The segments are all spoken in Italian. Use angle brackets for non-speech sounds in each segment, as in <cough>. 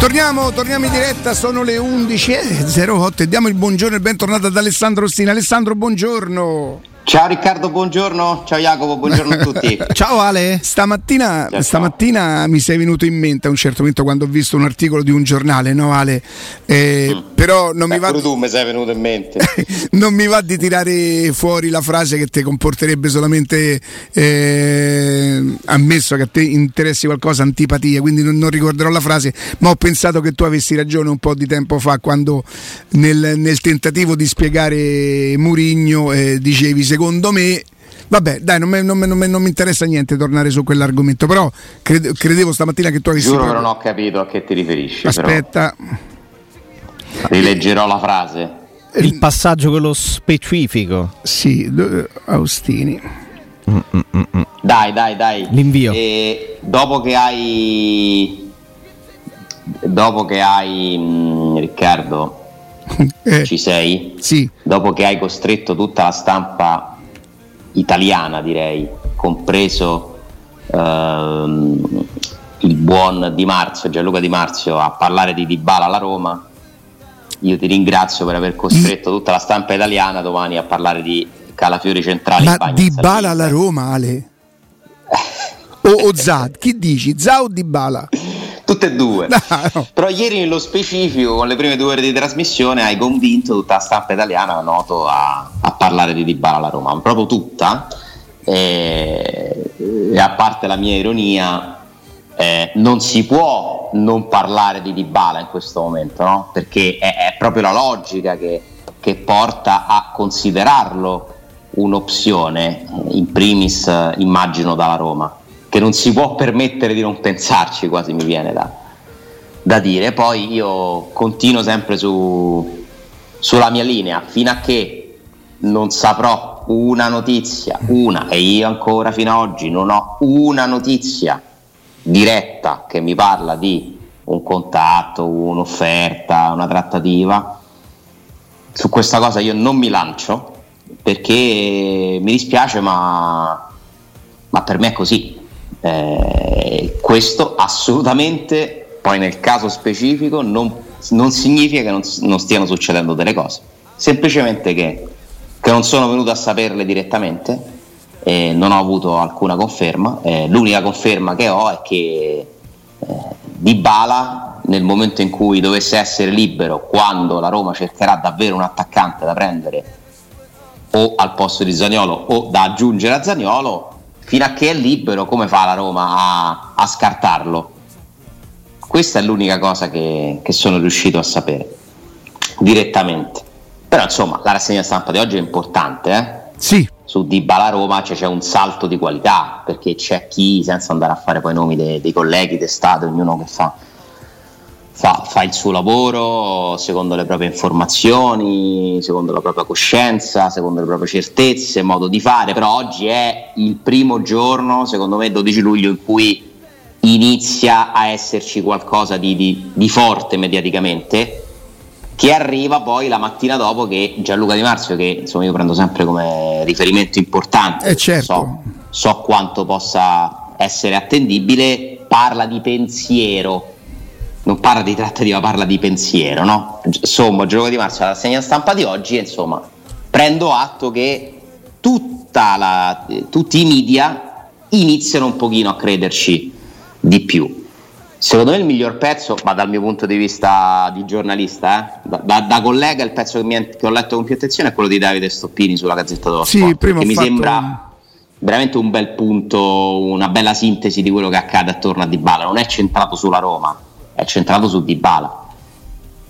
Torniamo, torniamo in diretta, sono le 11.08 e diamo il buongiorno e bentornato ad Alessandro Ostina. Alessandro, buongiorno. Ciao Riccardo, buongiorno. Ciao Jacopo, buongiorno a tutti. <laughs> ciao Ale. Stamattina, ciao, stamattina mi sei venuto in mente a un certo momento quando ho visto un articolo di un giornale, no Ale? Eh, mm. Però non Beh, mi va. Di... tu mi sei venuto in mente. <laughs> non mi va di tirare fuori la frase che ti comporterebbe solamente eh, ammesso che a te interessi qualcosa, antipatia, quindi non, non, ricorderò la frase, ma ho pensato che tu avessi ragione un po' di tempo fa quando nel, nel tentativo di spiegare Murigno eh, dicevi secondo me Vabbè, dai, non, me, non, me, non, me, non, mi interessa niente tornare su quell'argomento, però crede, credevo stamattina che tu avessi... Giuro che non ho capito a che ti riferisci. Aspetta. Però. Rileggerò la frase. Il passaggio quello specifico. Sì, Austini. Mm-mm-mm. Dai, dai, dai. L'invio. E dopo che hai... Dopo che hai... Mm, Riccardo, eh, ci sei? Sì. Dopo che hai costretto tutta la stampa italiana, direi, compreso ehm, il buon Di Marzio, Gianluca Di Marzio, a parlare di Dybala alla Roma, io ti ringrazio per aver costretto tutta la stampa italiana domani a parlare di Calafiori centrali. Ma Dybala alla Roma, Ale? <laughs> o, o Zad, chi dici? Zad o Dybala? Tutte e due. No, no. Però ieri nello specifico, con le prime due ore di trasmissione, hai convinto tutta la stampa italiana, noto, a, a parlare di Dybala alla Roma, proprio tutta. E, e a parte la mia ironia, eh, non si può non parlare di Dybala in questo momento, no? Perché è, è proprio la logica che, che porta a considerarlo un'opzione, in primis immagino dalla Roma che non si può permettere di non pensarci, quasi mi viene da, da dire. Poi io continuo sempre su, sulla mia linea, fino a che non saprò una notizia, una, e io ancora fino ad oggi non ho una notizia diretta che mi parla di un contatto, un'offerta, una trattativa. Su questa cosa io non mi lancio perché mi dispiace, ma, ma per me è così. Eh, questo assolutamente, poi nel caso specifico, non, non significa che non, non, stiano succedendo delle cose, semplicemente che, che non sono venuto a saperle direttamente, eh, non ho avuto alcuna conferma, eh, l'unica conferma che ho è che eh, Di Bala nel momento in cui dovesse essere libero, quando la Roma cercherà davvero un attaccante da prendere o al posto di Zagnolo o da aggiungere a Zagnolo, fino a che è libero, come fa la Roma a, a scartarlo? Questa è l'unica cosa che, che, sono riuscito a sapere direttamente. Però insomma, la rassegna stampa di oggi è importante, eh? Sì. Su Dybala Roma c'è, c'è un salto di qualità, perché c'è chi, senza andare a fare poi i nomi dei, dei colleghi, testate, ognuno che fa fa, fa, il suo lavoro secondo le proprie informazioni, secondo la propria coscienza, secondo le proprie certezze, modo di fare, però oggi è il primo giorno, secondo me 12 luglio, in cui inizia a esserci qualcosa di, di, di forte mediaticamente che arriva poi la mattina dopo che Gianluca Di Marzio, che insomma io prendo sempre come riferimento importante, eh certo. so, so quanto possa essere attendibile, parla di pensiero non parla di trattativa, parla di pensiero, no? Insomma, gioco di marzo alla segna stampa di oggi insomma prendo atto che la, tutti i media iniziano un pochino a crederci di più. Secondo me il miglior pezzo, ma dal mio punto di vista di giornalista, eh, da, da, da, collega, il pezzo che, mi, che, ho letto con più attenzione è quello di Davide Stoppini sulla Gazzetta dello sì, Sport, che mi sembra veramente un bel punto, una bella sintesi di quello che accade attorno a Dybala. Non è centrato sulla Roma, è centrato su Dybala.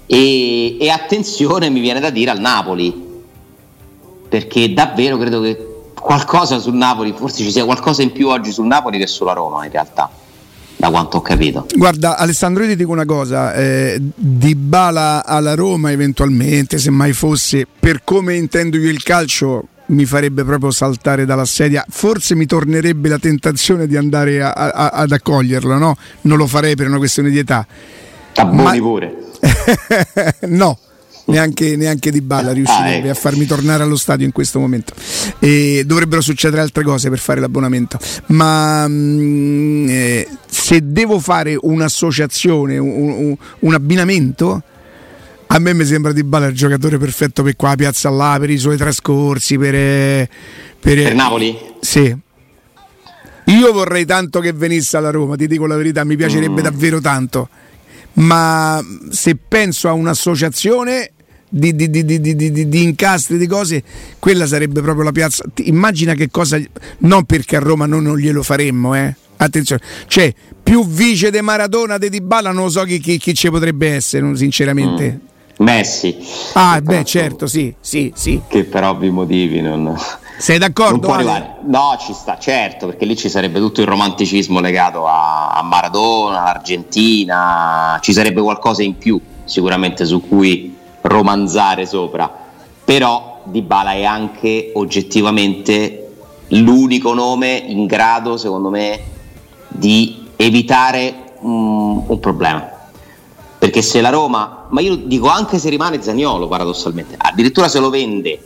E, e attenzione mi viene da dire al Napoli, perché davvero credo che qualcosa sul Napoli, forse ci sia qualcosa in più oggi sul Napoli che sulla Roma in realtà da quanto ho capito. Guarda, Alessandro, io ti dico una cosa: eh, Di Bala alla Roma, eventualmente, se mai fosse, per come intendo io il calcio, mi farebbe proprio saltare dalla sedia. Forse mi tornerebbe la tentazione di andare a, a, ad accoglierlo, no? Non lo farei per una questione di età. Tabboni Ma... pure. <laughs> no. neanche, neanche Di Balla riuscirebbe ah, ecco. a farmi tornare allo stadio in questo momento. E dovrebbero succedere altre cose per fare l'abbonamento. Ma mh, mm, eh, se devo fare un'associazione, un, un, un abbinamento, a me mi sembra Di Balla il giocatore perfetto per qua, piazza là, per i suoi trascorsi, per, eh, per, per Napoli? Sì. Io vorrei tanto che venisse alla Roma, ti dico la verità, mi piacerebbe mm. davvero tanto. Ma se penso a un'associazione di, di, di, di, incastri, di cose, quella sarebbe proprio la piazza. Immagina che cosa. Non perché a Roma noi non glielo faremmo, eh. Attenzione, cioè più vice de Maradona de Di Balla non lo so chi, chi, chi ci potrebbe essere, sinceramente. Mm. Messi. Ah, beh, certo, sì, sì, sì. Che per ovvi motivi non. Sei d'accordo? Non può arrivare. No, ci sta, certo, perché lì ci sarebbe tutto il romanticismo legato a, a Maradona, all'Argentina, ci sarebbe qualcosa in più sicuramente su cui romanzare sopra. Però Di Bala è anche oggettivamente l'unico nome in grado, secondo me, di evitare um, un problema perché se la Roma, ma io dico anche se rimane Zaniolo paradossalmente, addirittura se lo vende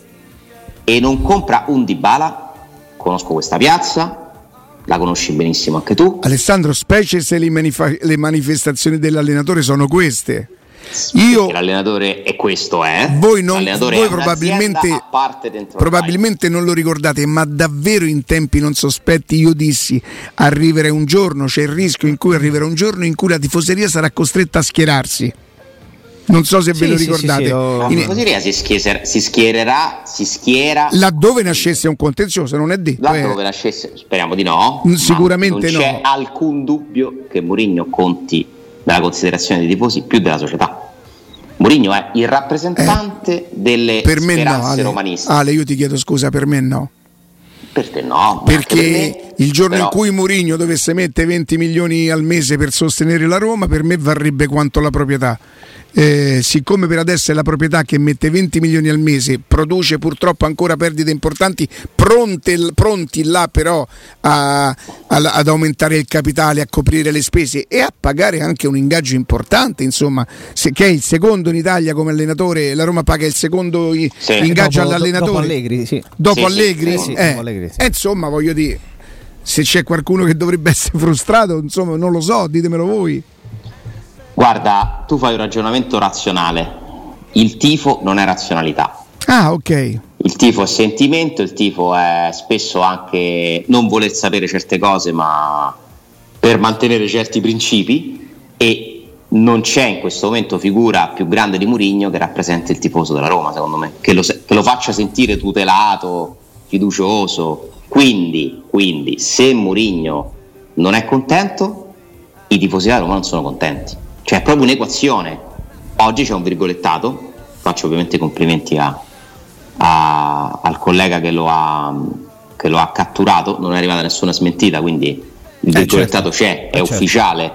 e non compra un Dybala, conosco questa piazza, la conosci benissimo anche tu. Alessandro, specie se le, manif- le manifestazioni dell'allenatore sono queste. Io, l'allenatore è questo, eh? Voi, non, voi probabilmente, probabilmente non lo ricordate, ma davvero in tempi non sospetti io dissi arriverà un giorno, c'è il rischio in cui arriverà un giorno in cui la tifoseria sarà costretta a schierarsi. Non so se sì, ve lo ricordate. Sì, sì, La tifoseria si, schieser, si, schiererà, si schiera. Laddove nascesse un contenzioso, non è detto. Laddove eh. nascesse, speriamo di no. Sicuramente non no. Non c'è alcun dubbio che Mourinho conti nella considerazione dei tifosi più della società. Mourinho è il rappresentante eh, delle per me no, Ale. Ale, io ti chiedo scusa, per me no. Per te no. Perché per il giorno però... in cui Mourinho dovesse mettere 20 milioni al mese per sostenere la Roma, per me varrebbe quanto la proprietà eh, siccome per adesso è la proprietà che mette 20 milioni al mese, produce purtroppo ancora perdite importanti, pronte, pronti là però a, a, ad aumentare il capitale, a coprire le spese e a pagare anche un ingaggio importante, insomma, se, che è il secondo in Italia come allenatore, la Roma paga il secondo sì. ingaggio dopo, all'allenatore. Dopo Allegri, sì. Dopo sì, Allegri? Sì, eh, Allegri eh, insomma, voglio dire, se c'è qualcuno che dovrebbe essere frustrato, insomma, non lo so, ditemelo voi. Guarda, tu fai un ragionamento razionale. Il tifo non è razionalità. Ah, ok. Il tifo è sentimento, il tifo è spesso anche non voler sapere certe cose, ma per mantenere certi principi e non c'è in questo momento figura più grande di Murigno che rappresenti il tifoso della Roma, secondo me, che lo, che lo faccia sentire tutelato, fiducioso. Quindi, quindi se Murigno non è contento, i tifosi della Roma non sono contenti. Cioè è proprio un'equazione. Oggi c'è un virgolettato, faccio ovviamente complimenti a, a, al collega che lo, ha, che lo, ha, catturato, non è arrivata nessuna smentita, quindi il eh, virgolettato certo. c'è, è eh, certo. ufficiale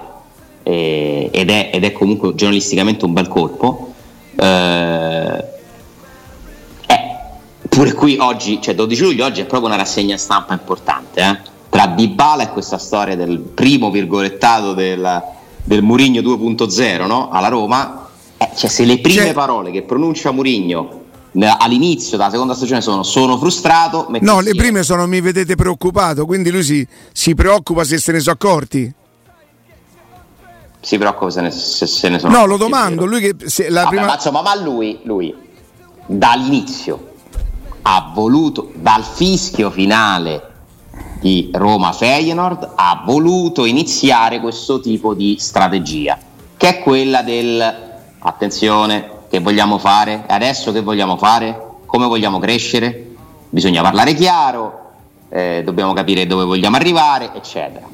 eh, ed, è, ed, è, comunque giornalisticamente un bel colpo. Eh, eh pure qui oggi, cioè 12 luglio, oggi è proprio una rassegna stampa importante, eh? tra Dybala e questa storia del primo virgolettato del del Murigno 2.0 no? alla Roma, eh, cioè se le prime cioè, parole che pronuncia Murigno all'inizio della seconda stagione sono sono frustrato. No, le prime sono mi vedete preoccupato, quindi lui si, si preoccupa se se ne sono accorti. Si preoccupa se, ne, se, se ne sono No, lo domando, lui che la Vabbè, prima... ma insomma, ma lui, lui dall'inizio ha voluto dal fischio finale di Roma Feyenoord ha voluto iniziare questo tipo di strategia, che è quella del attenzione, che vogliamo fare? Adesso che vogliamo fare? Come vogliamo crescere? Bisogna parlare chiaro, eh, dobbiamo capire dove vogliamo arrivare, eccetera.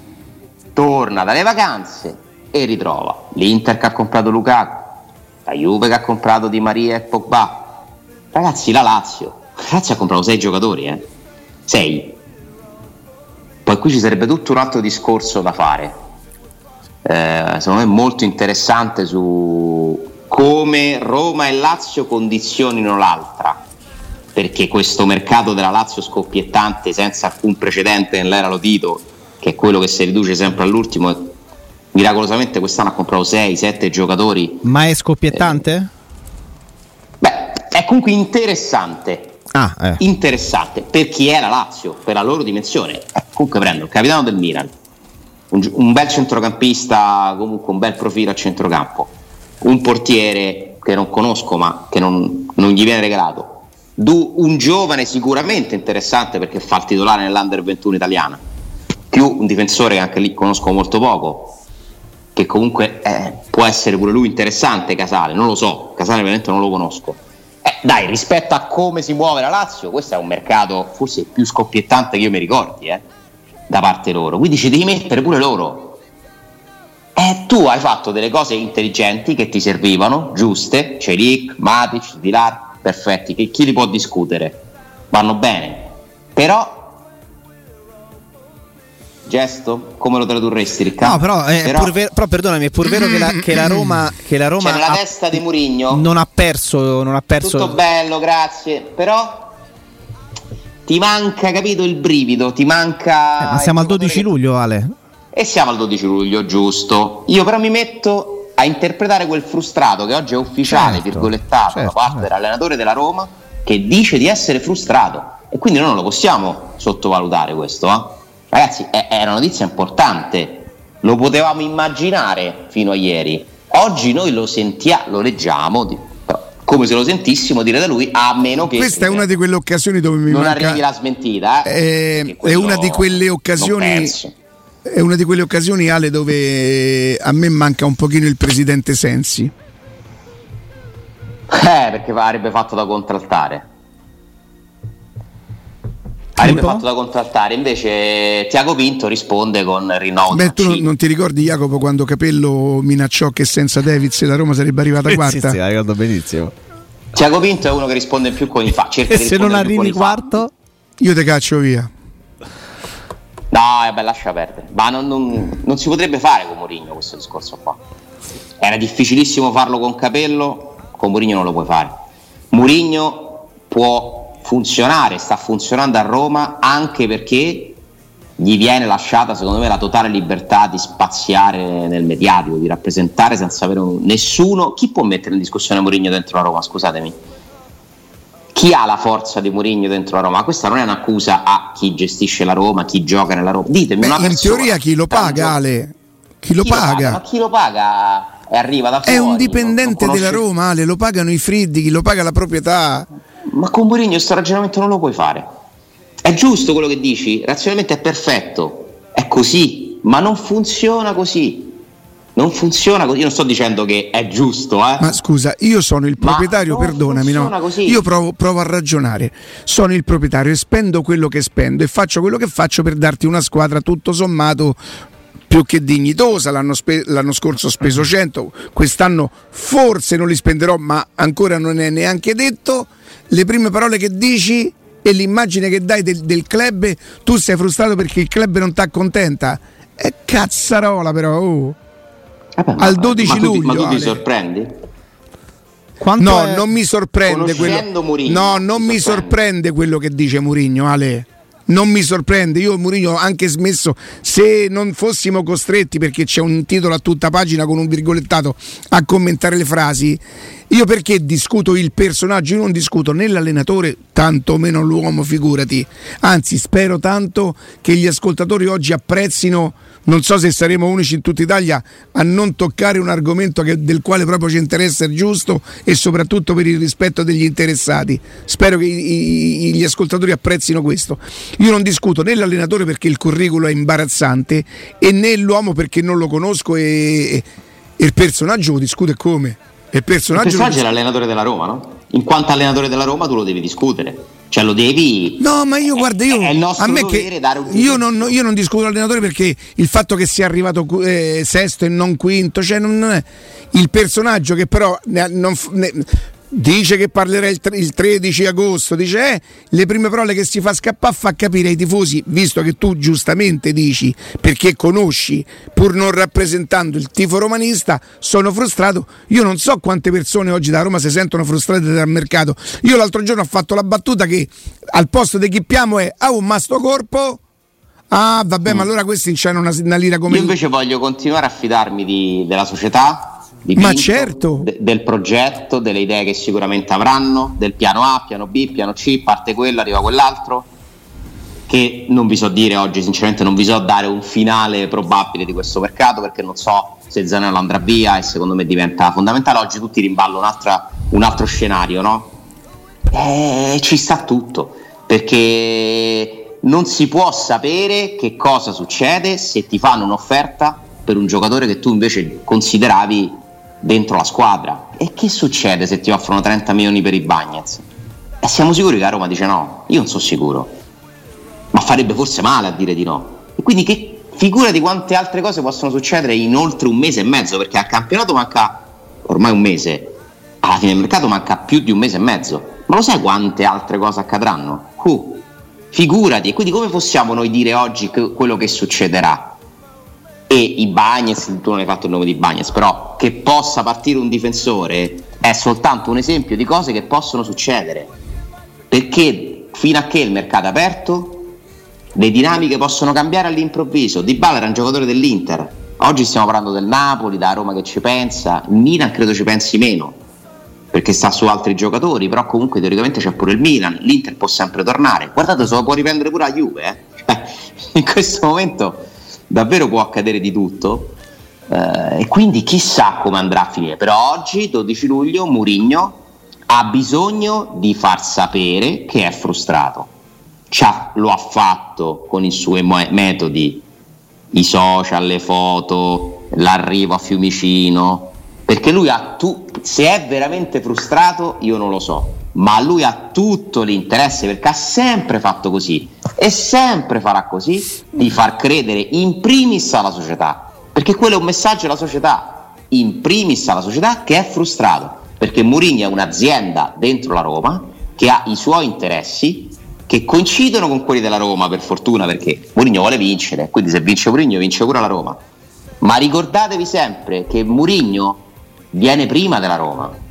Torna dalle vacanze e ritrova l'Inter che ha comprato Lukaku, la Juve che ha comprato Di Maria e Pogba. Ragazzi, la Lazio, la Lazio ha comprato sei giocatori, eh? Sei poi qui ci sarebbe tutto un altro discorso da fare, eh, secondo me molto interessante su come Roma e Lazio condizionino l'altra, perché questo mercato della Lazio scoppiettante senza alcun precedente nell'era Lotito, che è quello che si riduce sempre all'ultimo, miracolosamente quest'anno ha comprato 6-7 giocatori. Ma è scoppiettante? Eh, beh, è comunque interessante. Ah, eh. Interessante per chi la Lazio, per la loro dimensione. Eh, comunque prendo il capitano del Milan, un, un bel centrocampista, comunque un bel profilo a centrocampo, un portiere che non conosco ma che non, non gli viene regalato, du, un giovane sicuramente interessante perché fa il titolare nell'Under 21 italiana, più un difensore che anche lì conosco molto poco, che comunque eh, può essere pure lui interessante Casale, non lo so, Casale ovviamente non lo conosco. Eh, dai, rispetto a come si muove la Lazio, questo è un mercato forse più scoppiettante che io mi ricordi, eh da parte loro, quindi ci devi mettere pure loro. E tu hai fatto delle cose intelligenti che ti servivano, giuste, Celic, Matic, Dilar, perfetti, che chi li può discutere? Vanno bene. Però gesto? Come lo tradurresti, Riccardo? No, però, è però... Ver- però perdonami, è pur vero che la, che la <clears throat> Roma. Che la Roma cioè, nella ha, testa di Murigno non ha perso. Non ha perso. Tutto bello, grazie. Però ti manca, capito, il brivido, ti manca... Eh, ma siamo al 12 luglio, Ale. E siamo al 12 luglio, giusto. Io però mi metto a interpretare quel frustrato che oggi è ufficiale, certo, virgolettato, certo, da parte certo. dell'allenatore della Roma, che dice di essere frustrato. E quindi noi non lo possiamo sottovalutare questo, eh? Ragazzi, è, è una notizia importante, lo potevamo immaginare fino a ieri. Oggi noi lo sentiamo, lo leggiamo, come se lo sentissimo dire da lui, a meno che... Questa è una di quelle occasioni dove mi non manca... arrivi la smentita. Eh? È, è una di quelle occasioni... È una di quelle occasioni, Ale, dove a me manca un pochino il presidente Sensi. Eh, perché avrebbe fatto da contraltare. Avrebbe fatto da contrattare, invece Tiago Pinto risponde con rinnovo. Beh, tu non, non, ti ricordi Jacopo quando Capello minacciò che senza Davids la Roma sarebbe arrivata quarta? sì, sì, la ricordo benissimo. Tiago Pinto è uno che risponde più con i fatti. E se non arrivi quarto? Io te caccio via. No, vabbè, lascia perdere. Ma non, non, non si potrebbe fare con Mourinho questo discorso qua. Era difficilissimo farlo con Capello, con Mourinho non lo puoi fare. Mourinho può funzionare, sta funzionando a Roma anche perché gli viene lasciata secondo me la totale libertà di spaziare nel mediatico, di rappresentare senza avere un... nessuno. Chi può mettere in discussione Mourinho dentro la Roma? Scusatemi. Chi ha la forza di Mourinho dentro la Roma? Questa non è un'accusa a chi gestisce la Roma, chi gioca nella Roma. Ditemi Beh, una persona, In teoria chi lo paga, Ale? Chi lo chi paga? Paga? Ma chi lo paga e arriva da fuori? È un dipendente non, non della Roma, Ale, lo pagano i friddi, chi lo paga la proprietà. Ma con Mourinho questo ragionamento non lo puoi fare. È giusto quello che dici, razionalmente è perfetto, è così, ma non funziona così. Non funziona così. Io non sto dicendo che è giusto, eh. Ma scusa, io sono il proprietario, perdonami, no? Così. Io provo, provo, a ragionare. Sono il proprietario e spendo quello che spendo e faccio quello che faccio per darti una squadra tutto sommato più che dignitosa. L'anno, spe- l'anno, scorso ho speso 100, quest'anno forse non li spenderò, ma ancora non è neanche detto le prime parole che dici e l'immagine che dai del, del club, tu sei frustrato perché il club non ti accontenta. È cazzarola però. Oh. Vabbè, Al 12 ma luglio. ma tu ti sorprendi? Quanto no, è... non mi sorprende quello. Murigno, no, non mi sorprende. sorprende quello che dice Murigno, Ale non mi sorprende. Io Mourinho ho anche smesso se non fossimo costretti, perché c'è un titolo a tutta pagina con un virgolettato a commentare le frasi. Io perché discuto il personaggio? Io non discuto né l'allenatore, tantomeno l'uomo, figurati. Anzi, spero tanto che gli ascoltatori oggi apprezzino non so se saremo unici in tutta Italia a non toccare un argomento che, del quale proprio ci interessa il giusto e soprattutto per il rispetto degli interessati. Spero che i, i, gli ascoltatori apprezzino questo. Io non discuto né l'allenatore perché il curriculum è imbarazzante e né l'uomo perché non lo conosco e, e, e il personaggio lo discute come. Il personaggio, il personaggio è l'allenatore della Roma, no? In quanto allenatore della Roma tu lo devi discutere cioè lo devi. No, ma io guarda, io. È il nostro a me che, dare un io non, io non discuto l'allenatore perché il fatto che sia arrivato eh, sesto e non quinto, cioè non, non è il personaggio che però ne, non, ne, dice che parlerà il, il 13 agosto, dice eh, le prime parole che si fa scappare fa capire ai tifosi, visto che tu giustamente dici perché conosci pur non rappresentando il tifo romanista, sono frustrato. Io non so quante persone oggi da Roma si sentono frustrate dal mercato. Io l'altro giorno ho fatto la battuta che al posto di Chippiamo è a un masto corpo. Ah, vabbè, mm. ma allora questi c'hanno una, una lira come. Io invece voglio continuare a fidarmi di, della società di Ma certo. de- del progetto, delle idee che sicuramente avranno, del piano A, piano B, piano C, parte quello, arriva quell'altro, che non vi so dire oggi, sinceramente non vi so dare un finale probabile di questo mercato perché non so se Zanello andrà via e secondo me diventa fondamentale. Oggi tutti rimballo un'altra, un altro scenario, no? E ci sta tutto, perché non si può sapere che cosa succede se ti fanno un'offerta per un giocatore che tu invece consideravi dentro la squadra. E che succede se ti offrono 30 milioni per i Bagnets? E siamo sicuri che a Roma dice no? Io non sono sicuro. Ma farebbe forse male a dire di no. E quindi che figura di quante altre cose possono succedere in oltre un mese e mezzo, perché al campionato manca ormai un mese, alla fine del mercato manca più di un mese e mezzo. Ma lo sai quante altre cose accadranno? Uh, figurati, e quindi come possiamo noi dire oggi quello che succederà? E i Bagnets, tu non hai fatto il nome di Bagnets, però che possa partire un difensore è soltanto un esempio di cose che possono succedere. Perché fino a che il mercato è aperto, le dinamiche possono cambiare all'improvviso. Di Bala era un giocatore dell'Inter, oggi stiamo parlando del Napoli, da Roma che ci pensa, il Milan credo ci pensi meno, perché sta su altri giocatori, però comunque teoricamente c'è pure il Milan, l'Inter può sempre tornare. Guardate, se lo può riprendere pure la Juve, eh. <laughs> In questo momento davvero può accadere di tutto. eh, e quindi chissà come andrà a finire. Però oggi, 12 luglio, Murigno ha bisogno di far sapere che è frustrato. C'ha- lo ha fatto con i suoi metodi, i social, le foto, l'arrivo a Fiumicino, perché lui ha tu- se è veramente frustrato io non lo so, ma lui ha tutto l'interesse perché ha sempre fatto così e sempre farà così di far credere in primis alla società, perché quello è un messaggio alla società, in primis alla società che è frustrato, perché Mourinho è un'azienda dentro la Roma che ha i suoi interessi che coincidono con quelli della Roma per fortuna perché Mourinho vuole vincere, quindi se vince Mourinho vince pure la Roma. Ma ricordatevi sempre che Mourinho viene prima della Roma.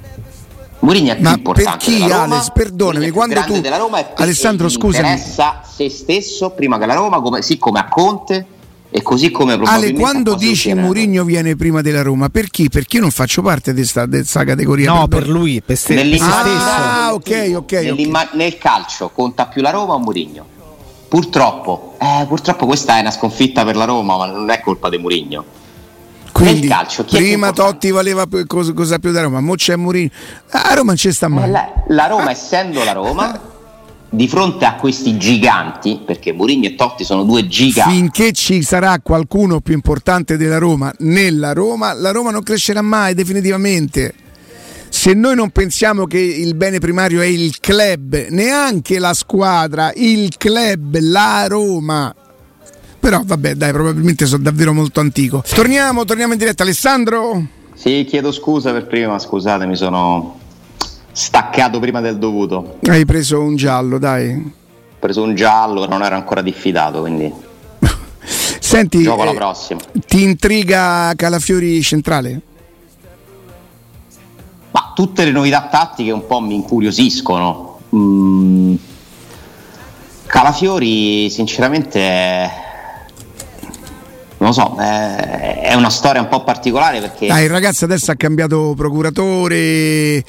Mourinho è più Ma per chi, della Roma. Alex, perdonami, quando tu- della Roma Alessandro, scusami. interessa se stesso prima che la Roma, come, sì come a Conte e così come Ale, quando dici Mourinho viene prima della Roma, per chi? Perché io non faccio parte di questa categoria. No, perdona. per lui, per, se, per. Ah, ok, ok, nell'imma- Nel calcio conta più la Roma o Mourinho? Purtroppo, eh, purtroppo questa è una sconfitta per la Roma, ma non è colpa di Mourinho. Quindi nel calcio, prima? Totti valeva cosa, cosa più da Roma, mo c'è Mourinho. A Roma non ci sta Eh, mai. La, la Roma, essendo la Roma, di fronte a questi giganti, perché Mourinho e Totti sono due giganti, Finché ci sarà qualcuno più importante della Roma nella Roma, la Roma non crescerà mai definitivamente. Se noi non pensiamo che il bene primario è il club, neanche la squadra, il club, la Roma. Però vabbè, dai, probabilmente sono davvero molto antico. Torniamo, torniamo in diretta. Alessandro? Sì, chiedo scusa per prima, scusate, mi sono staccato prima del dovuto. Ho Hai preso un giallo, dai. preso un giallo, non ero ancora diffidato, quindi <laughs> Senti, gioco alla eh, prossima. ti intriga Calafiori centrale? Ma tutte le novità tattiche un po' mi incuriosiscono. Mm. Calafiori, sinceramente, è- non lo so, è, è una storia un po' particolare perché. Dai, il ragazzo adesso ha cambiato procuratore. eh,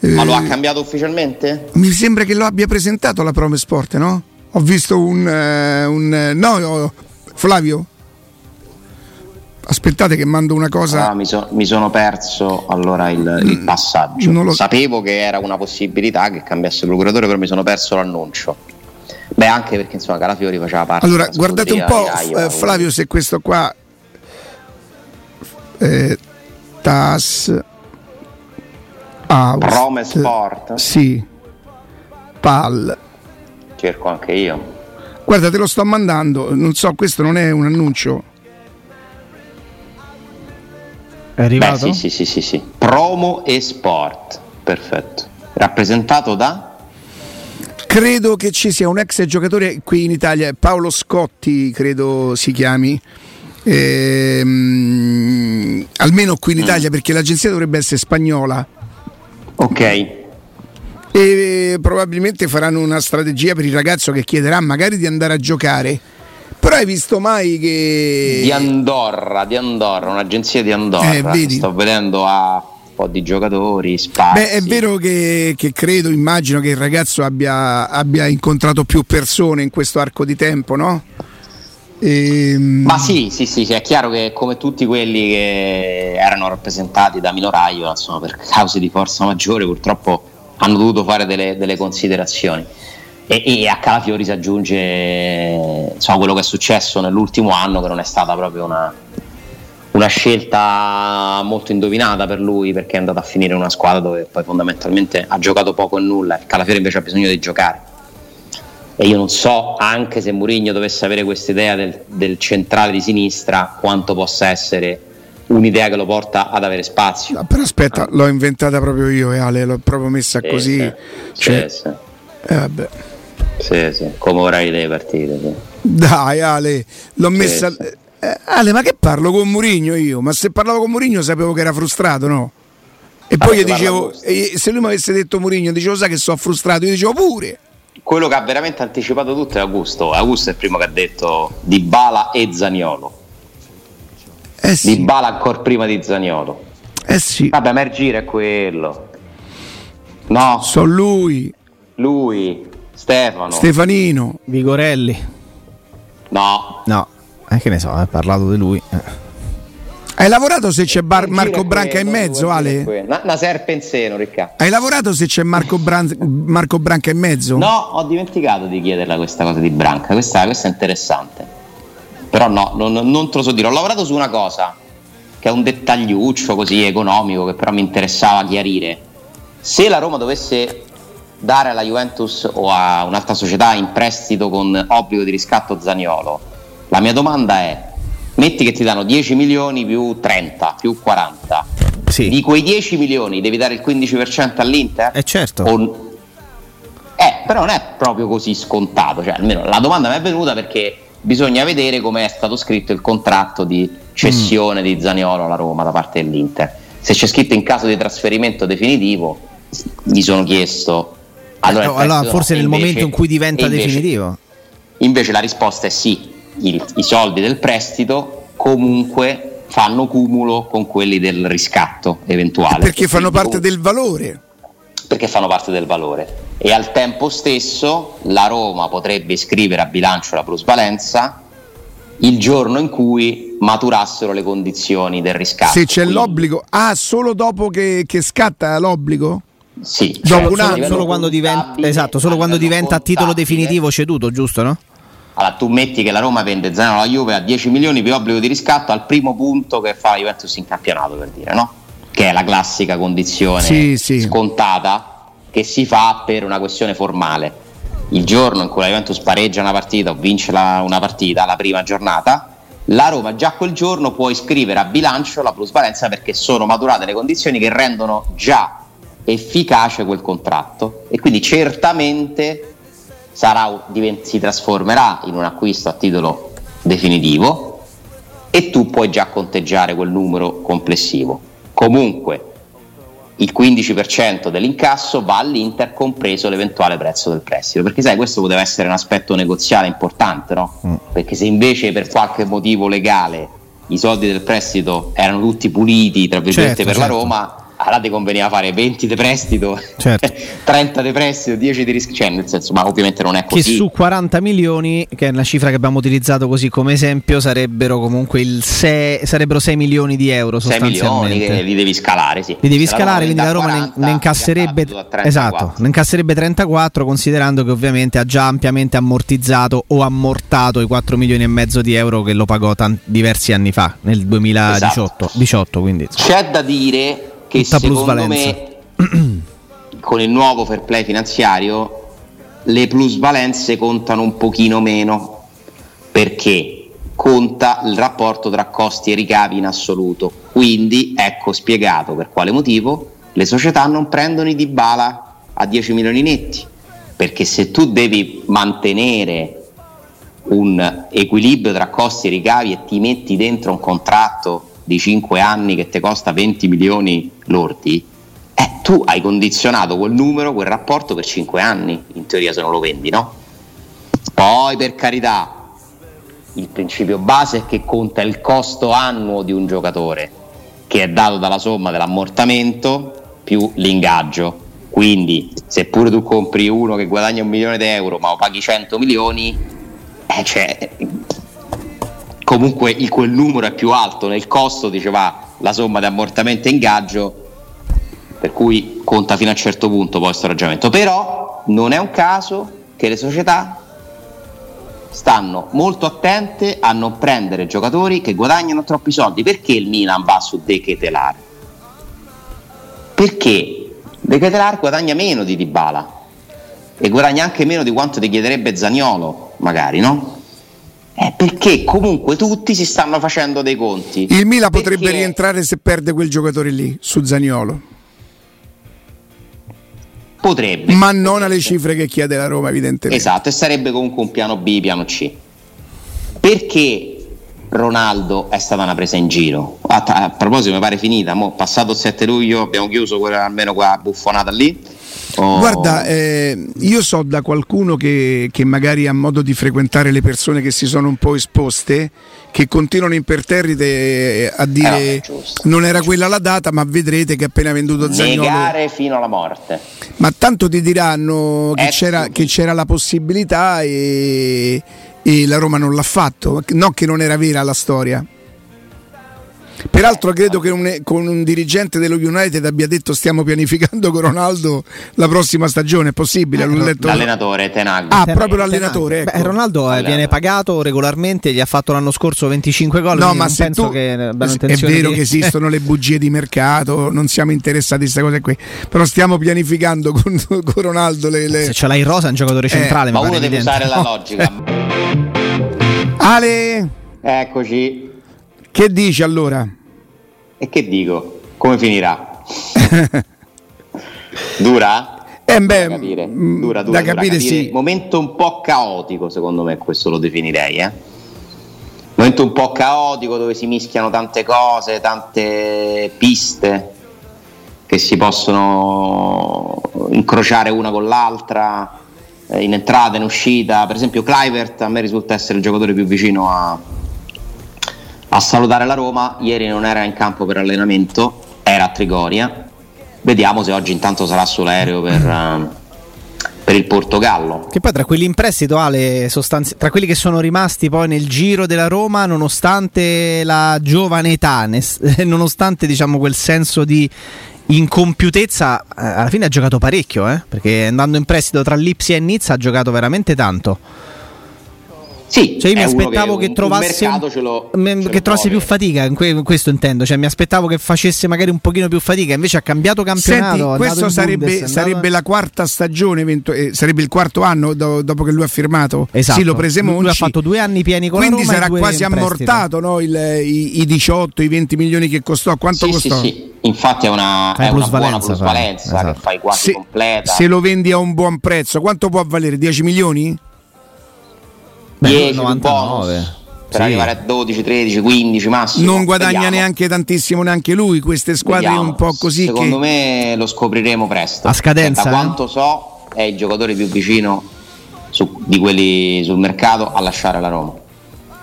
Ma lo ha cambiato ufficialmente? Mi sembra che lo abbia presentato alla Prome Sport, no? Ho visto un. eh, un eh, no, oh, Flavio? Aspettate che mando una cosa. Ah, mi, so- mi sono perso allora il, il passaggio. Mm, non lo- Sapevo che era una possibilità che cambiasse procuratore, però mi sono perso l'annuncio. Beh, anche perché insomma Calafiori faceva parte. Allora, della guardate un po', di Aiva, eh, Flavio, se questo qua. eh, TAS. Aust, Rome Sport. Sì. PAL. Cerco anche io. Guarda, te lo sto mandando. Non so, questo non è un annuncio. È Beh, arrivato? sì, sì, sì, sì, sì. Promo e sport. Perfetto. Rappresentato da? Credo che ci sia un ex giocatore qui in Italia, Paolo Scotti, credo si chiami. Ehm, almeno qui in Italia, perché l'agenzia dovrebbe essere spagnola. Ok. E probabilmente faranno una strategia per il ragazzo che chiederà magari di andare a giocare Però hai visto mai che. Di Andorra, di Andorra, un'agenzia di Andorra. Eh, Sto vedendo a po' di giocatori, spazi. Beh, è vero che, che credo, immagino che il ragazzo abbia, abbia, incontrato più persone in questo arco di tempo, no? E... Ehm, Ma sì, sì, sì, sì, è chiaro che come tutti quelli che erano rappresentati da Minoraio, insomma, per cause di forza maggiore, purtroppo hanno dovuto fare delle, delle considerazioni. E, e, a Calafiori si aggiunge insomma, quello che è successo nell'ultimo anno, che non è stata proprio una, una scelta molto indovinata per lui, perché è andato a finire in una squadra dove poi fondamentalmente ha giocato poco e nulla. Il Calafiori invece ha bisogno di giocare. E io non so, anche se Mourinho dovesse avere questa idea del, del centrale di sinistra, quanto possa essere un'idea che lo porta ad avere spazio. No, però aspetta, ah. l'ho inventata proprio io, e eh, Ale, l'ho proprio messa sì, così. Sì, cioè, sì, eh, vabbè. Sì, sì, come vorrei le partite. Sì. Dai Ale, l'ho messa... Eh, Ale, ma che parlo con Murigno io? Ma se parlavo con Murigno sapevo che era frustrato, no? E poi gli dicevo, se lui mi avesse detto Murigno, dicevo, sai che sono frustrato, io dicevo pure. Quello che ha veramente anticipato tutto è Augusto. Augusto è il primo che ha detto Di Bala e Zaniolo. Eh sì. Di Bala ancora prima di Zaniolo. Eh sì. Vabbè, ma il giro è quello. No. Sono lui. Lui. Stefano. Stefanino. Vigorelli. No. No. Eh, che ne so, ha parlato di lui. Eh. Hai lavorato se c'è Bar- Marco Branca in mezzo, Ale? Una, una serpe in seno, Riccardo. Hai lavorato se c'è Marco, Bran- Marco, Branca in mezzo? No, ho dimenticato di chiederla questa cosa di Branca. Questa, questa è interessante. Però no, non, non te lo so dire. Ho lavorato su una cosa che è un dettagliuccio così economico che però mi interessava chiarire. Se la Roma dovesse dare alla Juventus o a un'altra società in prestito con obbligo di riscatto Zaniolo, la mia domanda è, metti che ti danno 10 milioni più 30, più 40, sì. di quei 10 milioni devi dare il 15% all'Inter? Eh certo. O... Eh, però non è proprio così scontato, cioè almeno la domanda mi è venuta perché bisogna vedere come è stato scritto il contratto di cessione mm. di Zaniolo alla Roma da parte dell'Inter. Se c'è scritto in caso di trasferimento definitivo, mi sono chiesto allora, no, allora forse no, nel invece, momento in cui diventa invece, definitivo. Invece la risposta è sì, il, i soldi del prestito comunque fanno cumulo con quelli del riscatto eventuale. Perché fanno parte del valore. Perché fanno parte del valore. E al tempo stesso la Roma potrebbe iscrivere a bilancio la plusvalenza il giorno in cui maturassero le condizioni del riscatto. Se c'è Quindi, l'obbligo, ah, solo dopo che, che scatta l'obbligo? Sì, dopo cioè, un anno, solo quando diventa, esatto, solo quando diventa a titolo definitivo ceduto, giusto? No? Allora, tu metti che la Roma vende Zanaro alla Juve a 10 milioni per obbligo di riscatto al primo punto che fa la Juventus in campionato, per dire, no? Che è la classica condizione sì, sì. scontata che si fa per una questione formale. Il giorno in cui la Juventus pareggia una partita o vince la, una partita, la prima giornata, la Roma già quel giorno può iscrivere a bilancio la plusvalenza perché sono maturate le condizioni che rendono già efficace quel contratto e quindi certamente sarà, si trasformerà in un acquisto a titolo definitivo e tu puoi già conteggiare quel numero complessivo. Comunque il 15% dell'incasso va all'Inter compreso l'eventuale prezzo del prestito, perché sai questo poteva essere un aspetto negoziale importante, no? Mm. Perché se invece per qualche motivo legale i soldi del prestito erano tutti puliti, tra virgolette, certo, per certo. la Roma, allora ti conveniva fare 20 di prestito, certo. <laughs> 30 di prestito, 10 di rischio, cioè nel senso, ma ovviamente non è così. Che su 40 milioni, che è una cifra che abbiamo utilizzato così come esempio, sarebbero comunque il 6, sarebbero 6 milioni di euro 6 milioni che li devi scalare, sì. Li devi Se scalare, quindi la Roma 40, ne, incasserebbe, esatto, ne incasserebbe 34 considerando che ovviamente ha già ampiamente ammortizzato o ammortato i 4 milioni e mezzo di euro che lo pagò tanti, diversi anni fa, nel 2018. Esatto. 18, quindi, C'è da dire che Tutta secondo me <clears throat> con il nuovo fair play finanziario le plusvalenze contano un pochino meno perché conta il rapporto tra costi e ricavi in assoluto. Quindi ecco spiegato per quale motivo le società non prendono i Dybala a 10 milioni netti, perché se tu devi mantenere un equilibrio tra costi e ricavi e ti metti dentro un contratto di 5 anni che ti costa 20 milioni lordi, eh, tu hai condizionato quel numero, quel rapporto per 5 anni, in teoria se non lo vendi, no? Poi per carità, il principio base è che conta il costo annuo di un giocatore, che è dato dalla somma dell'ammortamento più l'ingaggio. Quindi, seppure tu compri uno che guadagna un milione di euro, ma lo paghi 100 milioni, eh, cioè, comunque il, quel numero è più alto nel costo, diceva la somma di ammortamento e ingaggio, per cui conta fino a un certo punto poi questo ragionamento. Però non è un caso che le società stanno molto attente a non prendere giocatori che guadagnano troppi soldi. Perché il Milan va su De Ketelar? Perché De Ketelar guadagna meno di Dybala e guadagna anche meno di quanto ti chiederebbe Zaniolo, magari, no? Eh, perché comunque tutti si stanno facendo dei conti. Il Milan potrebbe rientrare se perde quel giocatore lì, su Zaniolo. Potrebbe. Ma non alle cifre che chiede la Roma, evidentemente. Esatto, e sarebbe comunque un piano B, piano C. Perché Ronaldo è stata una presa in giro? A, t- a proposito, mi pare finita. Mo, passato il 7 luglio abbiamo chiuso quella, almeno quella buffonata lì. Oh. Guarda, eh, io so da qualcuno che, che, magari ha modo di frequentare le persone che si sono un po' esposte, che continuano imperterrite eh, a dire eh, non era quella la data, ma vedrete che appena venduto Zagnolo... Negare fino alla morte. Ma tanto ti diranno che, c'era, che c'era, la possibilità e, e la Roma non l'ha fatto, no che non era vera la storia. Peraltro credo che un, con un dirigente dello United abbia detto stiamo pianificando con Ronaldo la prossima stagione, è possibile? Eh, l'allenatore Tenag. Ah, Tenag. proprio l'allenatore. Ecco. Beh, Ronaldo eh, viene pagato regolarmente, gli ha fatto l'anno scorso 25 gol. No, ma se tu, che è vero di... che esistono le bugie di mercato, non siamo interessati a queste cose qui, però stiamo pianificando con, con Ronaldo le, le... Se ce l'hai in rosa è un giocatore eh, centrale. Ma uno deve usare la <laughs> logica. Ale! Eccoci. Che dici allora? E che dico? Come finirà? <laughs> dura? Eh beh, da capire, mm, dura, dura, da dura capire, capire. sì. Momento un po' caotico, secondo me, questo lo definirei. Eh? Momento un po' caotico dove si mischiano tante cose, tante piste che si possono incrociare una con l'altra eh, in entrata, in uscita. Per esempio, Clivert a me risulta essere il giocatore più vicino a, a salutare la Roma. Ieri non era in campo per allenamento, era a Trigoria. Vediamo se oggi intanto sarà sull'aereo per, uh, per il Portogallo. Che poi tra quelli in prestito, Ale, sostanzi- tra quelli che sono rimasti poi nel giro della Roma, nonostante la giovane età, <laughs> nonostante diciamo quel senso di incompiutezza, eh, alla fine ha giocato parecchio, eh? perché andando in prestito tra Lipsia e Nizza ha giocato veramente tanto. Sì, cioè io mi aspettavo che, che trovasse, lo, che trovasse più fatica, questo intendo, cioè mi aspettavo che facesse magari un pochino più fatica, invece ha cambiato campionato. Senti, questo sarebbe, Bundes, sarebbe la quarta stagione, eh, sarebbe il quarto anno do, dopo che lui ha firmato. Esatto. Sì, lo prese Monci. Lui ha fatto due anni pieni con Quindi la Roma sarà quasi ammortato no, il, i, i, 18, i 20 milioni che costò. Quanto sì, costò? Sì, sì. Infatti è una, è una buona plusvalenza esatto. che fai quasi se, completa. Se lo vendi a un buon prezzo, quanto può valere? 10 milioni? 10, 99 per sì. arrivare a 12, 13, 15 massimo. Non guadagna Vediamo. neanche tantissimo neanche lui, queste squadre Vediamo. un po' così. Secondo che... me lo scopriremo presto. A scadenza. Da eh? quanto so è il giocatore più vicino su, di quelli sul mercato a lasciare la Roma.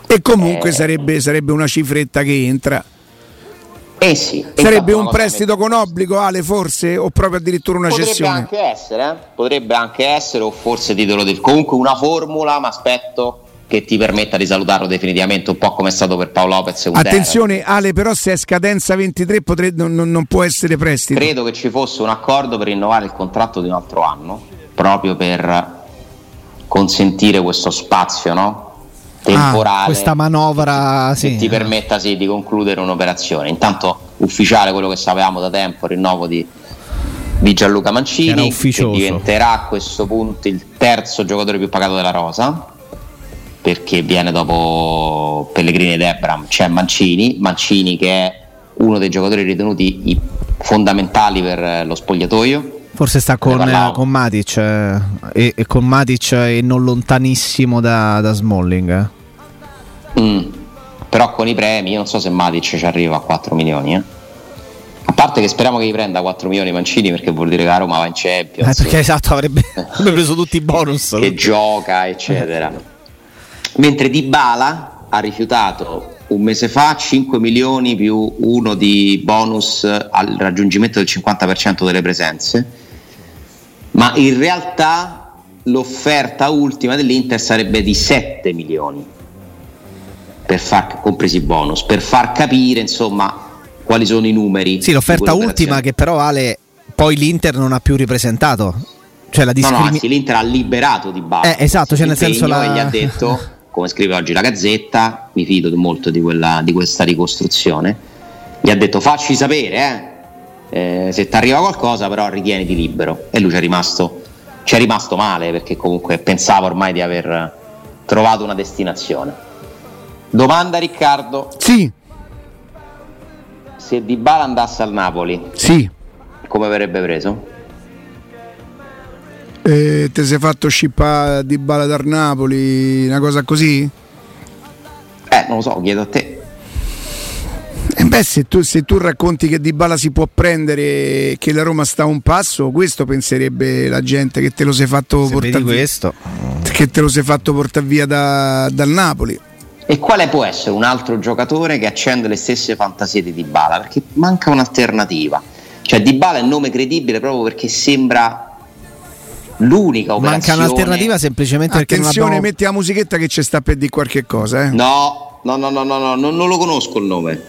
E comunque eh, sarebbe, sarebbe una cifretta che entra. Eh sì, Sarebbe un prestito con obbligo, Ale, forse? O proprio addirittura una Potrebbe cessione? Potrebbe anche essere, eh? Potrebbe anche essere, o forse titolo del. Comunque una formula, ma aspetto che ti permetta di salutarlo definitivamente, un po' come è stato per Paolo Lopez. Attenzione Ale, però se è scadenza 23 potre, non, non, può essere prestito. Credo che ci fosse un accordo per rinnovare il contratto di un altro anno, proprio per consentire questo spazio no? temporale. Ah, questa manovra sì. che ti permetta sì, di concludere un'operazione. Intanto ufficiale quello che sapevamo da tempo, il rinnovo di, di Gianluca Mancini, che diventerà a questo punto il terzo giocatore più pagato della Rosa perché viene dopo Pellegrini ed Ebram, c'è Mancini, Mancini che è uno dei giocatori ritenuti fondamentali per lo spogliatoio. Forse sta con, con Matic eh, e, e, con Matic e non lontanissimo da, da Smalling. Eh. Mm, però con i premi, io non so se Matic ci arriva a 4 milioni. Eh. A parte che speriamo che gli prenda 4 milioni Mancini perché vuol dire che la Roma va in Champions. Eh, perché esatto, avrebbe, <laughs> avrebbe preso tutti i bonus. che gioca, eccetera. Mentre Di Bala ha rifiutato un mese fa 5 milioni più uno di bonus al raggiungimento del 50% delle presenze, ma in realtà l'offerta ultima dell'Inter sarebbe di 7 milioni, per far, compresi i bonus, per far capire insomma quali sono i numeri. Sì, l'offerta ultima che però Ale poi l'Inter non ha più ripresentato. Cioè la discrimi- no, no, anzi, l'Inter ha liberato di base. Eh, esatto, cioè nel senso la... gli ha detto, <laughs> come scrive oggi la Gazzetta, mi fido molto di, quella, di questa ricostruzione, gli ha detto facci sapere, eh, eh, se ti arriva qualcosa però ritieniti libero. E lui ci è rimasto, rimasto male perché comunque pensava ormai di aver trovato una destinazione. Domanda Riccardo. Sì. Se Di Bala andasse al Napoli. Sì come verrebbe preso? Eh, ti sei fatto scippare di bala da Napoli, una cosa così? Eh, non lo so, chiedo a te. Eh beh, se tu, se tu, racconti che Di Bala si può prendere e che la Roma sta a un passo, questo penserebbe la gente che te lo sei fatto portare via. Che te lo sei fatto portare via da, dal Napoli. E quale può essere un altro giocatore che accende le stesse fantasie di Di Bala? Perché manca un'alternativa. Cioè Dybala è un nome credibile proprio perché sembra l'unica operazione. Manca un'alternativa semplicemente Attenzione, perché non abbiamo... metti la musichetta che ci sta per di qualche cosa, eh. No, no, no, no, no, no non, non lo conosco il nome.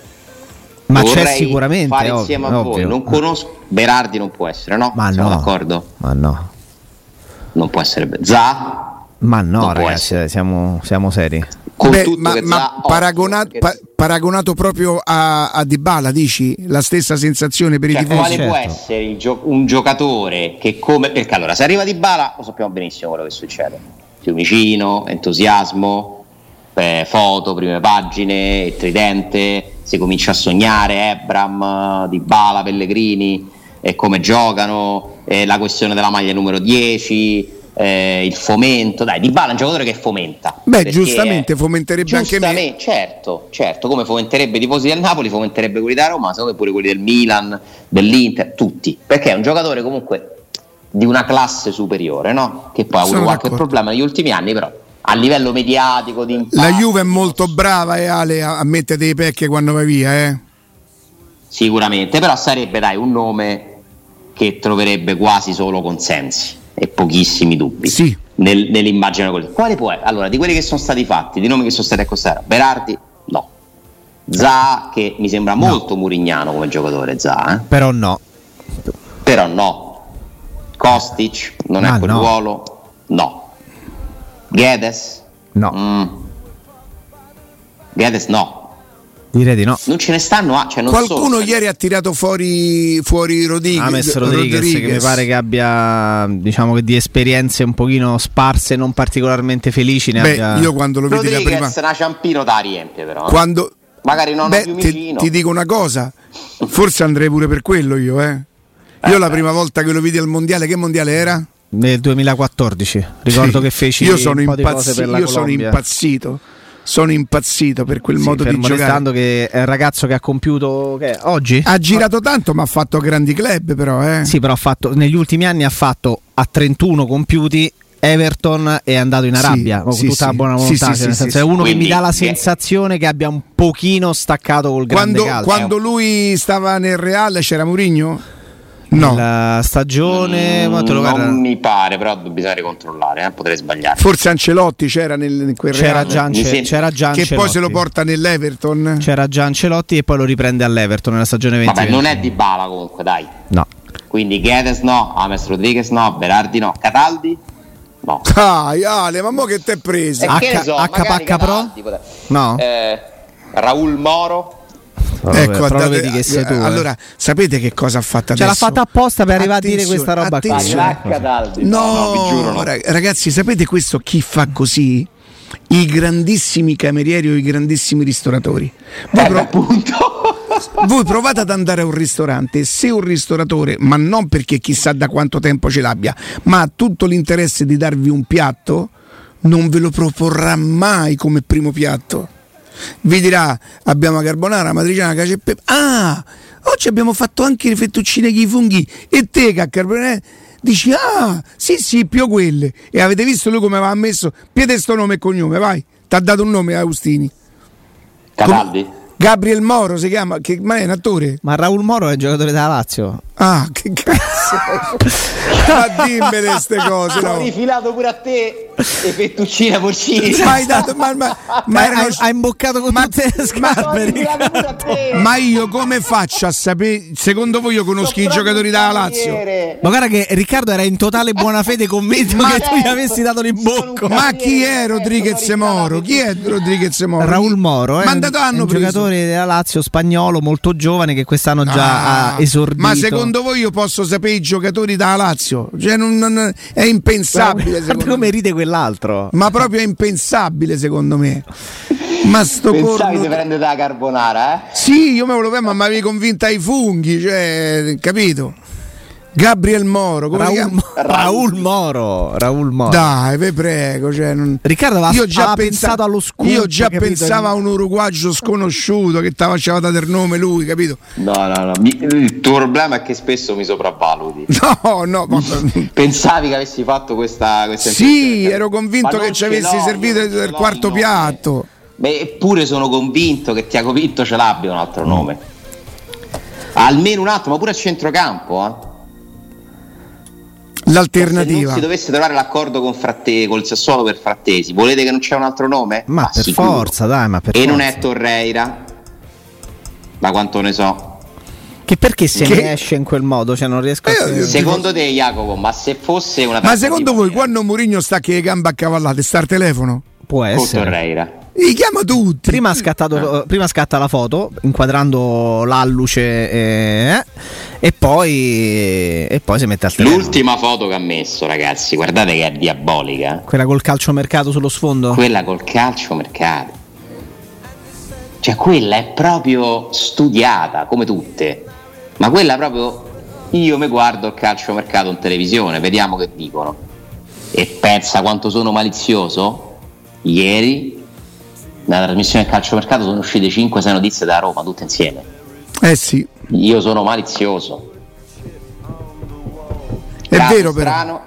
Ma lo c'è sicuramente. Fare ovvio, insieme a ovvio. voi. Non conosco. Berardi non può essere, no? Ma Siamo no. d'accordo? Ma no. Non può essere. Za? Ma no, ragazzi, siamo, siamo seri. Beh, ma, ma paragonato, pa- paragonato, proprio a, a Dybala, dici? La stessa sensazione per cioè, i tifosi? Quale certo. può essere gio- un giocatore che come... Perché allora, se arriva Dybala lo sappiamo benissimo quello che succede. Fiumicino, entusiasmo, eh, foto, prime pagine, il tridente, si comincia a sognare Ebram, Dybala, Pellegrini, e come giocano, eh, la questione della maglia numero 10 eh, il fomento, dai, Di Bala è un giocatore che fomenta. Beh, giustamente, fomenterebbe giustamente, anche me. Certo, certo, come fomenterebbe i tifosi del Napoli, fomenterebbe quelli da Roma, secondo me pure quelli del Milan, dell'Inter, tutti, perché è un giocatore comunque di una classe superiore, no? Che poi ha avuto qualche d'accordo. problema negli ultimi anni, però a livello mediatico di impatto, La Juve è molto brava, eh, Ale, a mettere dei pecche quando va via, eh? Sicuramente, però sarebbe, dai, un nome che troverebbe quasi solo consensi e pochissimi dubbi sì. nel, nell'immagine quale può essere? allora di quelli che sono stati fatti di nomi che sono stati accostati Berardi no Za che mi sembra no. molto murignano come giocatore Za eh? però no però no Kostic non Ma è quel no. ruolo no Gedes no mm. Gedes no Direi di no. Non ce ne stanno, ah, cioè non Qualcuno sono, ieri ha tirato fuori, fuori Rodriguez, Ames Rodriguez, Rodriguez, che mi pare che abbia diciamo che di esperienze un pochino sparse, non particolarmente felici. Ne Beh, abbia... io quando lo vidi la prima. una ciampino da riempie, però. Quando... Magari non Beh, più ti, ti dico una cosa, forse andrei pure per quello io, eh. Io Eh, la prima volta che lo vidi al mondiale, che mondiale era? Nel 2014. Ricordo Sì. che feci io sono, un po' di cose impazzi- per la io sono Colombia. impazzito. Sono impazzito per quel Sì, modo di giocare. che è il ragazzo che ha compiuto che oggi? Ha girato tanto, ma ha fatto grandi club, però, eh. Sì, però ha fatto, negli ultimi anni ha fatto a 31 compiuti Everton è andato in Sì, Arabia con sì, tutta la sì. buona Sì, volontà. sì, cioè, sì, nel sì, senso, sì. è uno Quindi, che mi dà la sensazione che abbia un pochino staccato col grande Quando, calcio. quando lui stava nel Real c'era Mourinho? No, La stagione, Mm, lo guarda- non mi pare, però bisogna ricontrollare, eh, potrei sbagliare. forse Ancelotti c'era nel, in quel c'era, Real. già, Ance- Mi sembra- c'era già che poi Ancelotti. se lo porta nell'Everton. C'era già Ancelotti e poi lo riprende all'Everton nella stagione 20. Vabbè, non è di bala comunque, dai. No. Quindi Guedes no, Ames Rodriguez no, Berardi no, Cataldi no. Dai, Ale, ma mo che ti è preso? Che H- so, HPH magari Pro? No. Eh, Raul Moro Ecco, però andate- vedi che sei tu. eh. Allora, sapete che cosa ha fatto Ce l'ha adesso? fatta apposta per arrivare a dire questa roba qui. attenzione. Cataldi. No, vi giuro no. rag- ragazzi, sapete questo chi fa così? I grandissimi camerieri o i grandissimi ristoratori. Voi, Eh, pro- appunto. <laughs> voi provate ad andare a un ristorante, se un ristoratore, ma non perché chissà da quanto tempo ce l'abbia, ma ha tutto l'interesse di darvi un piatto, non ve lo proporrà mai come primo piatto. Vi dirà abbiamo la carbonara, matriciana, cacio e pepe. Ah, oggi abbiamo fatto anche le fettuccine con i funghi. E te che a carbonara dici ah, sì sì, più quelle. E avete visto lui come aveva messo? Piede sto nome e cognome, vai. Ti ha dato un nome Agustini. Cataldi? Gabriel Moro si chiama, che, ma è un attore? Ma Raul Moro è un giocatore della Lazio. Ah, che cazzo! <laughs> ma dimmele queste cose, no? Ho rifilato pure a te e fettuccine porcini. Ma hai dato, ma, ma, ma hai, hai, hai, imboccato con ma, tutte le scarpe. Ma, io come faccio a sapere? Secondo voi io conosco i giocatori della Lazio? Ma guarda che Riccardo era in totale buona fede convinto che certo, tu gli avessi dato l'imbocco. Ma chi è Rodriguez Moro? Chi è Rodriguez Moro? Raul Moro, eh, ma andato hanno un giocatore della Lazio spagnolo molto giovane che quest'anno già ah, ha esordito. Ma secondo secondo voi io posso sapere i giocatori da Lazio? Cioè non, non, è impensabile. Ma come ride quell'altro? Ma proprio è impensabile secondo me. Ma sto Pensavi corno... di prendere da carbonara, eh? Sì, io me lo vedo, ma mi avevi convinta ai funghi, cioè, capito? Gabriel Moro, come Raul, Raul Moro. Raul Moro. Dai, vi prego. Cioè non... Riccardo io già pensato allo scoop. Io già pensavo a un uruguagio sconosciuto che ti faceva dare il nome lui, capito? No, no, no. Mi, il tuo problema è che spesso mi sopravvaluti. <laughs> No, no. Ma... <laughs> Pensavi che avessi fatto questa. questa sì, ero convinto che ci avessi no, servito il quarto piatto. Beh, eppure sono convinto che Tiago Pinto ce l'abbia un altro nome. Almeno un altro, ma pure a centrocampo, eh l'alternativa. Se non si dovesse trovare l'accordo con Fratte, col Sassuolo per Frattesi, volete che non c'è un altro nome? Ma, ma per sicuro. forza, dai, ma per E forza. non è Torreira, da quanto ne so. Che perché se che... ne esce in quel modo? Cioè non riesco a eh, Secondo te, Jacopo, ma se fosse una Ma secondo voi quando Mourinho sta che le gambe accavallate, sta al telefono? Può essere. Con Torreira. Li chiama tutti. Prima, scattato, eh. prima scatta la foto inquadrando l'alluce eh, e, poi, e poi si mette al telefono. L'ultima foto che ha messo, ragazzi, guardate che è diabolica. Quella col calciomercato sullo sfondo? Quella col calciomercato. Cioè, quella è proprio studiata come tutte. Ma quella proprio. Io mi guardo il calciomercato in televisione, vediamo che dicono. E pensa quanto sono malizioso? Ieri nella trasmissione del calciomercato sono uscite 5-6 notizie da Roma, tutte insieme. Eh sì. Io sono malizioso. È Caso vero strano,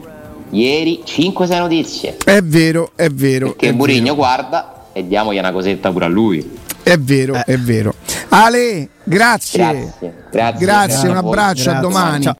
però. Ieri 5-6 notizie. È vero, è vero. Perché Murigno guarda e diamogli una cosetta pure a lui. È vero, eh. è vero. Ale, grazie. Grazie, grazie, grazie un abbraccio, grazie. a domani. Ciao.